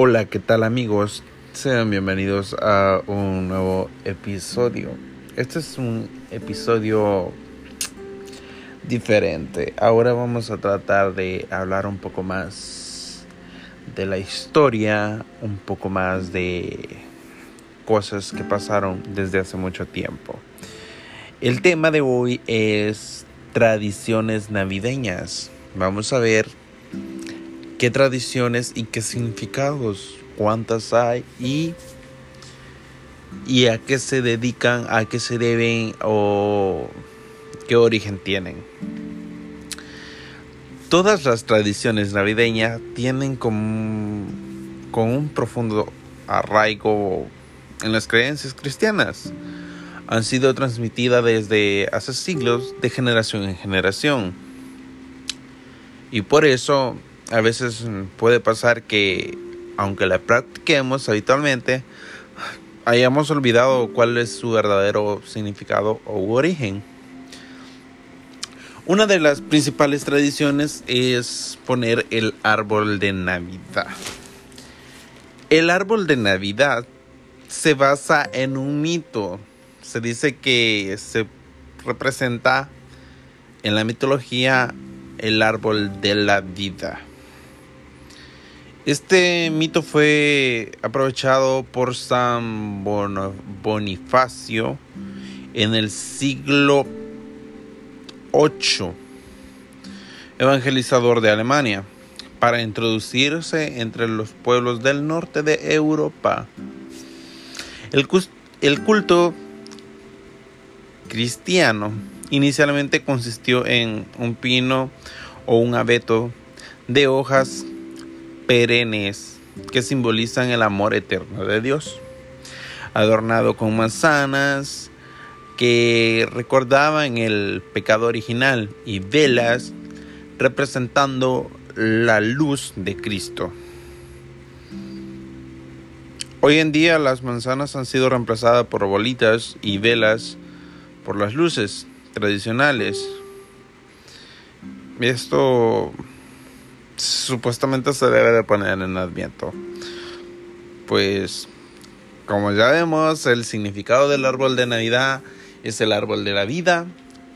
Hola, ¿qué tal amigos? Sean bienvenidos a un nuevo episodio. Este es un episodio diferente. Ahora vamos a tratar de hablar un poco más de la historia, un poco más de cosas que pasaron desde hace mucho tiempo. El tema de hoy es tradiciones navideñas. Vamos a ver qué tradiciones y qué significados, cuántas hay y, y a qué se dedican, a qué se deben o qué origen tienen. Todas las tradiciones navideñas tienen con, con un profundo arraigo en las creencias cristianas. Han sido transmitidas desde hace siglos de generación en generación. Y por eso a veces puede pasar que, aunque la practiquemos habitualmente, hayamos olvidado cuál es su verdadero significado o origen. Una de las principales tradiciones es poner el árbol de Navidad. El árbol de Navidad se basa en un mito. Se dice que se representa en la mitología el árbol de la vida. Este mito fue aprovechado por San Bonifacio en el siglo VIII, evangelizador de Alemania, para introducirse entre los pueblos del norte de Europa. El, el culto cristiano inicialmente consistió en un pino o un abeto de hojas perennes que simbolizan el amor eterno de Dios, adornado con manzanas que recordaban el pecado original y velas representando la luz de Cristo. Hoy en día las manzanas han sido reemplazadas por bolitas y velas por las luces tradicionales. Esto supuestamente se debe de poner en Adviento. Pues, como ya vemos, el significado del árbol de Navidad es el árbol de la vida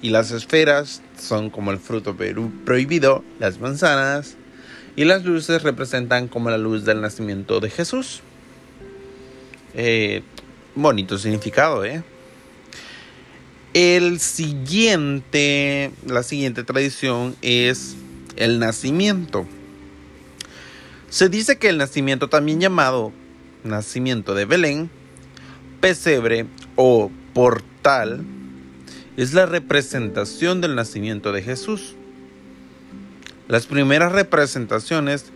y las esferas son como el fruto prohibido, las manzanas y las luces representan como la luz del nacimiento de Jesús. Eh, bonito significado, ¿eh? El siguiente, la siguiente tradición es el nacimiento. Se dice que el nacimiento, también llamado nacimiento de Belén, pesebre o portal, es la representación del nacimiento de Jesús. Las primeras representaciones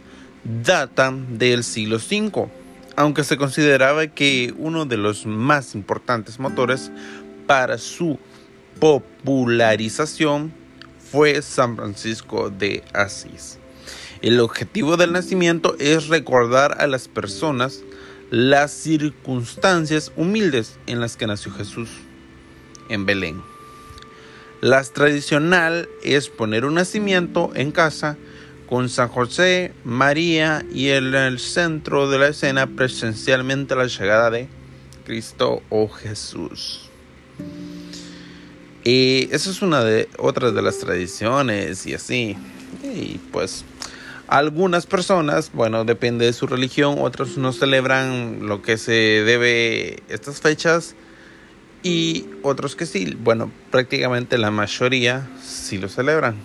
datan del siglo V, aunque se consideraba que uno de los más importantes motores para su popularización fue San Francisco de Asís. El objetivo del nacimiento es recordar a las personas las circunstancias humildes en las que nació Jesús en Belén. La tradicional es poner un nacimiento en casa con San José, María y en el centro de la escena presencialmente la llegada de Cristo o Jesús. Y esa es una de otras de las tradiciones y así. Y pues algunas personas, bueno, depende de su religión, otros no celebran lo que se debe estas fechas y otros que sí. Bueno, prácticamente la mayoría sí lo celebran.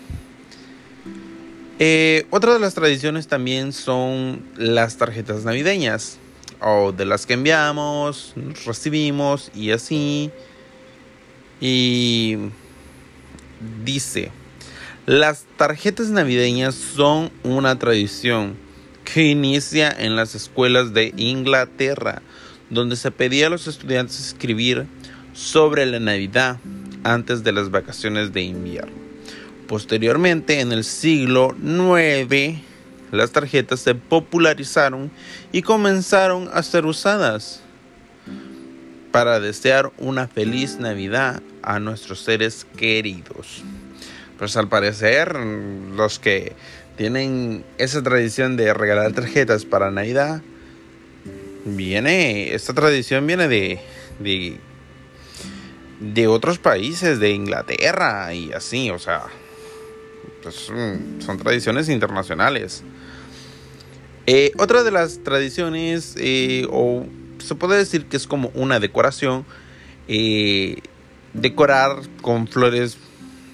Eh, otra de las tradiciones también son las tarjetas navideñas o de las que enviamos, recibimos y así. Y dice, las tarjetas navideñas son una tradición que inicia en las escuelas de Inglaterra, donde se pedía a los estudiantes escribir sobre la Navidad antes de las vacaciones de invierno. Posteriormente, en el siglo IX, las tarjetas se popularizaron y comenzaron a ser usadas para desear una feliz Navidad a nuestros seres queridos. Pues al parecer los que tienen esa tradición de regalar tarjetas para Navidad viene, esta tradición viene de, de, de otros países, de Inglaterra y así, o sea, pues, son tradiciones internacionales. Eh, otra de las tradiciones, eh, o se puede decir que es como una decoración, eh, decorar con flores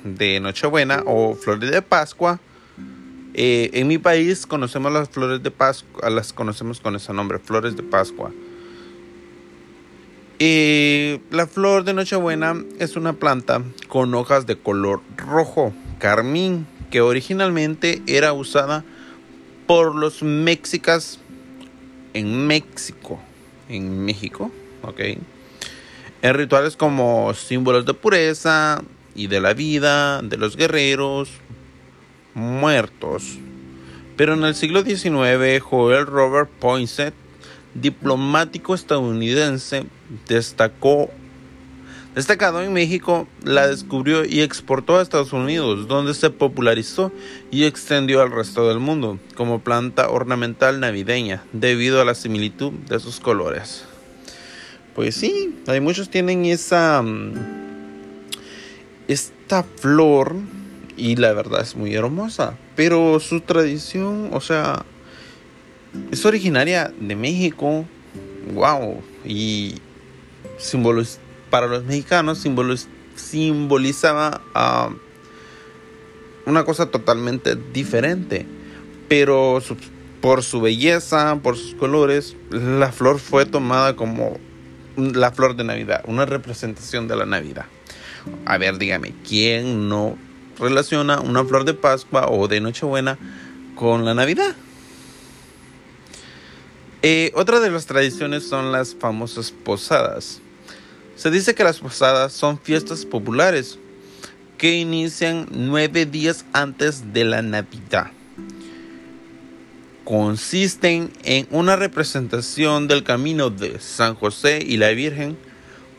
de Nochebuena o flores de Pascua. en mi país conocemos las flores de Pascua, las conocemos con ese nombre, flores de Pascua. la flor de Nochebuena es una planta con hojas de color rojo, carmín, que originalmente era usada por los mexicas en México, en México, ¿ok? En rituales como símbolos de pureza y de la vida de los guerreros muertos. Pero en el siglo XIX, Joel Robert Poinsett, diplomático estadounidense, destacó Destacado en México, la descubrió y exportó a Estados Unidos, donde se popularizó y extendió al resto del mundo como planta ornamental navideña, debido a la similitud de sus colores. Pues sí, hay muchos tienen esa mm, esta flor y la verdad es muy hermosa, pero su tradición, o sea, es originaria de México. Wow, y simboliza para los mexicanos simbolizaba ah, una cosa totalmente diferente. Pero por su belleza, por sus colores, la flor fue tomada como la flor de Navidad, una representación de la Navidad. A ver, dígame, ¿quién no relaciona una flor de Pascua o de Nochebuena con la Navidad? Eh, otra de las tradiciones son las famosas posadas. Se dice que las posadas son fiestas populares que inician nueve días antes de la Navidad. Consisten en una representación del camino de San José y la Virgen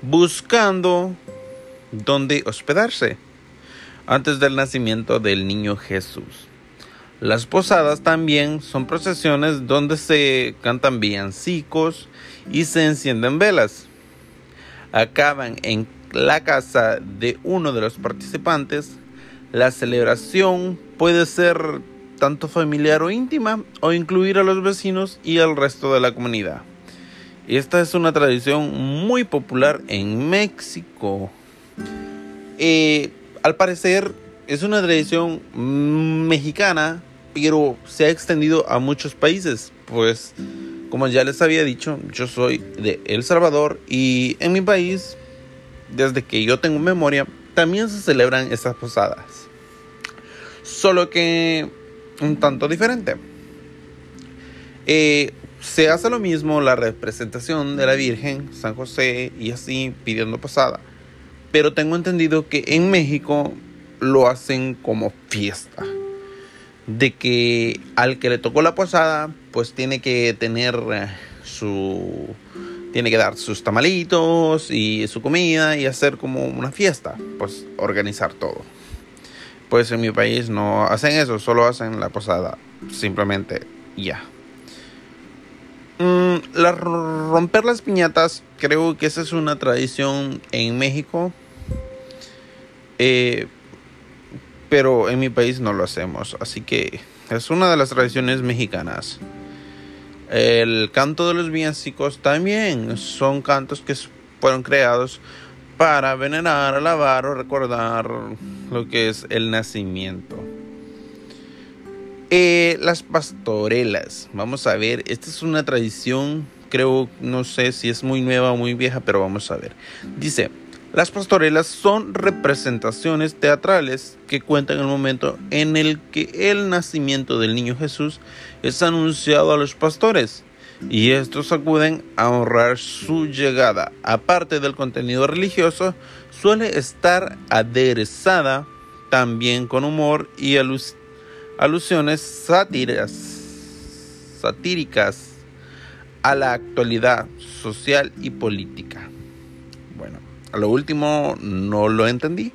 buscando dónde hospedarse antes del nacimiento del niño Jesús. Las posadas también son procesiones donde se cantan villancicos y se encienden velas acaban en la casa de uno de los participantes, la celebración puede ser tanto familiar o íntima o incluir a los vecinos y al resto de la comunidad. Esta es una tradición muy popular en México. Eh, al parecer es una tradición mexicana, pero se ha extendido a muchos países, pues como ya les había dicho, yo soy de El Salvador y en mi país, desde que yo tengo memoria, también se celebran estas posadas. Solo que un tanto diferente. Eh, se hace lo mismo la representación de la Virgen, San José y así pidiendo posada. Pero tengo entendido que en México lo hacen como fiesta de que al que le tocó la posada, pues tiene que tener eh, su tiene que dar sus tamalitos y su comida y hacer como una fiesta, pues organizar todo. Pues en mi país no hacen eso, solo hacen la posada, simplemente ya. Mm, romper las piñatas, creo que esa es una tradición en México. Eh, pero en mi país no lo hacemos, así que es una de las tradiciones mexicanas. El canto de los villancicos también son cantos que fueron creados para venerar, alabar o recordar lo que es el nacimiento. Eh, las pastorelas, vamos a ver, esta es una tradición, creo, no sé si es muy nueva o muy vieja, pero vamos a ver. Dice, las pastorelas son representaciones teatrales que cuentan el momento en el que el nacimiento del niño Jesús es anunciado a los pastores y estos acuden a honrar su llegada. Aparte del contenido religioso, suele estar aderezada también con humor y alusiones satíricas a la actualidad social y política. A lo último no lo entendí.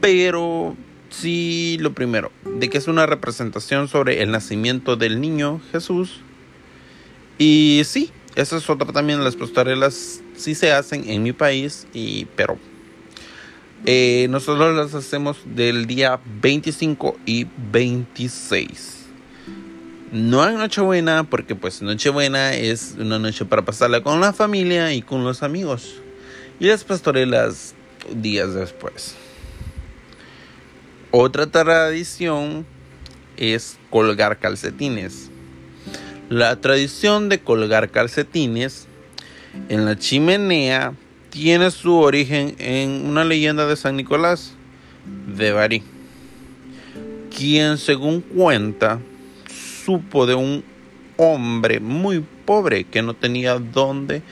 Pero sí lo primero, de que es una representación sobre el nacimiento del niño Jesús. Y sí, esa es otra también, las pastorelas sí se hacen en mi país, y, pero eh, nosotros las hacemos del día 25 y 26. No hay Nochebuena porque pues Nochebuena es una noche para pasarla con la familia y con los amigos. Y las pastorelas días después. Otra tradición es colgar calcetines. La tradición de colgar calcetines en la chimenea tiene su origen en una leyenda de San Nicolás de Bari, quien según cuenta supo de un hombre muy pobre que no tenía dónde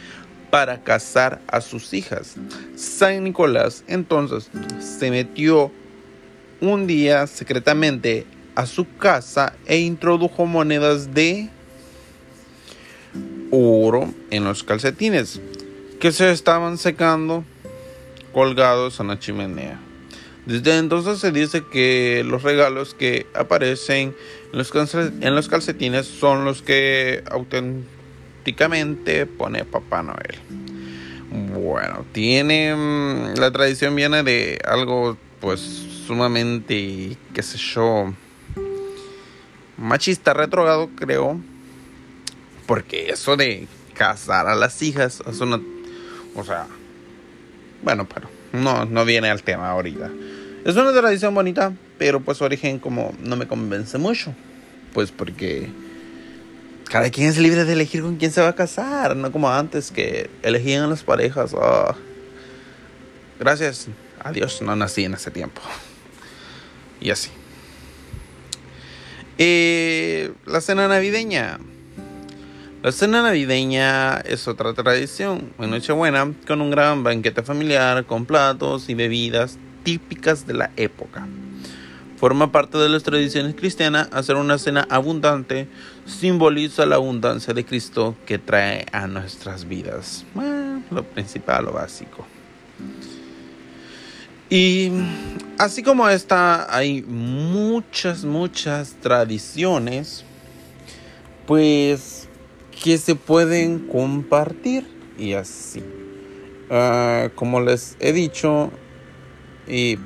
para casar a sus hijas. San Nicolás entonces se metió un día secretamente a su casa e introdujo monedas de oro en los calcetines que se estaban secando colgados en la chimenea. Desde entonces se dice que los regalos que aparecen en los, calcetines son los que auténticamente pone Papá Noel. Bueno, tiene mm, la tradición viene de algo pues sumamente, qué sé yo, machista retrogrado creo, porque eso de casar a las hijas es una o sea, bueno, pero no, no viene al tema ahorita. Es una tradición bonita, pero pues su origen como no me convence mucho. Pues porque cada quien es libre de elegir con quién se va a casar, no como antes que elegían a las parejas. Ah. Gracias a Dios no nací en ese tiempo. Y así. La cena navideña. La cena navideña es otra tradición en Nochebuena con un gran banquete familiar con platos y bebidas típicas de la época. Forma parte de las tradiciones cristianas hacer una cena abundante simboliza la abundancia de Cristo que trae a nuestras vidas. lo principal, lo básico. Y así como esta, hay muchas, muchas tradiciones, pues que se pueden compartir y así. Ah, como les he dicho, y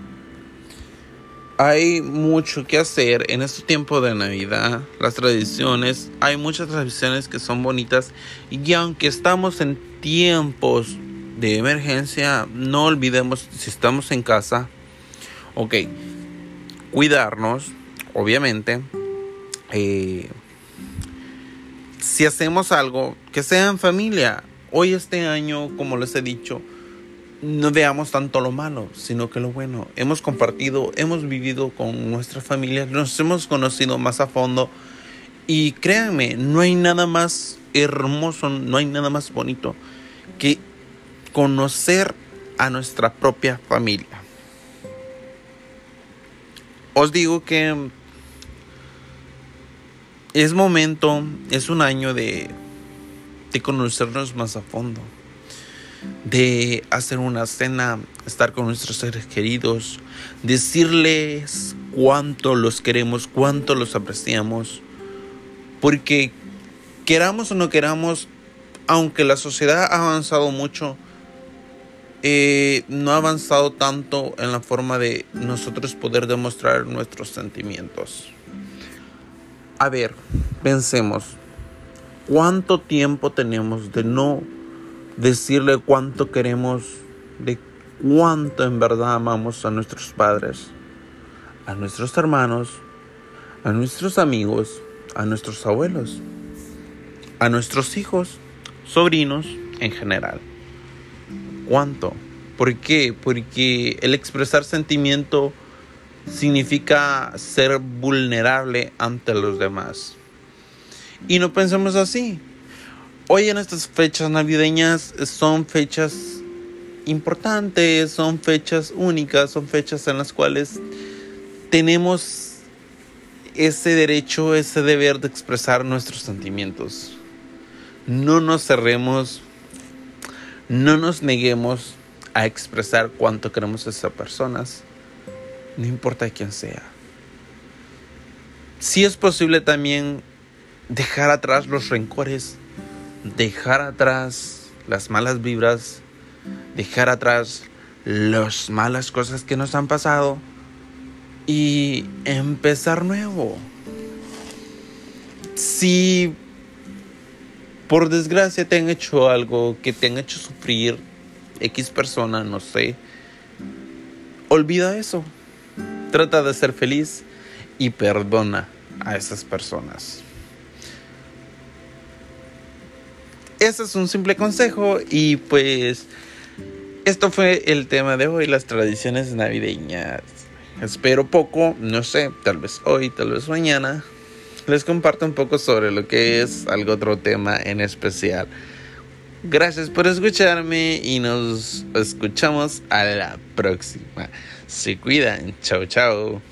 hay mucho que hacer en este tiempo de Navidad. Las tradiciones, hay muchas tradiciones que son bonitas y aunque estamos en tiempos de emergencia, no olvidemos si estamos en casa, ok, cuidarnos, obviamente. Eh, si hacemos algo, que sea en familia. Hoy este año, como les he dicho, no veamos tanto lo malo, sino que lo bueno. Hemos compartido, hemos vivido con nuestra familia, nos hemos conocido más a fondo. Y créanme, no hay nada más hermoso, no hay nada más bonito que conocer a nuestra propia familia. Os digo que es momento, es un año de, de conocernos más a fondo, de hacer una cena, estar con nuestros seres queridos, decirles cuánto los queremos, cuánto los apreciamos, porque queramos o no queramos, aunque la sociedad ha avanzado mucho, eh, no ha avanzado tanto en la forma de nosotros poder demostrar nuestros sentimientos. A ver, pensemos, ¿cuánto tiempo tenemos de no decirle cuánto queremos, de cuánto en verdad amamos a nuestros padres, a nuestros hermanos, a nuestros amigos, a nuestros abuelos, a nuestros hijos, sobrinos en general? ¿Cuánto? ¿Por qué? Porque el expresar sentimiento significa ser vulnerable ante los demás. Y no pensemos así. Hoy en estas fechas navideñas son fechas importantes, son fechas únicas, son fechas en las cuales tenemos ese derecho, ese deber de expresar nuestros sentimientos. No nos cerremos, no nos neguemos a expresar cuánto queremos a esas personas no importa quién sea. Si es posible también dejar atrás los rencores, dejar atrás las malas vibras, dejar atrás las malas cosas que nos han pasado y empezar nuevo. Si por desgracia te han hecho algo que te han hecho sufrir, X persona, no sé, olvida eso. Trata de ser feliz y perdona a esas personas. Ese es un simple consejo y pues esto fue el tema de hoy, las tradiciones navideñas. Espero poco, no sé, tal vez hoy, tal vez mañana, les comparto un poco sobre lo que es algo otro tema en especial. Gracias por escucharme y nos escuchamos a la próxima. Se cuidan. Chao, chao.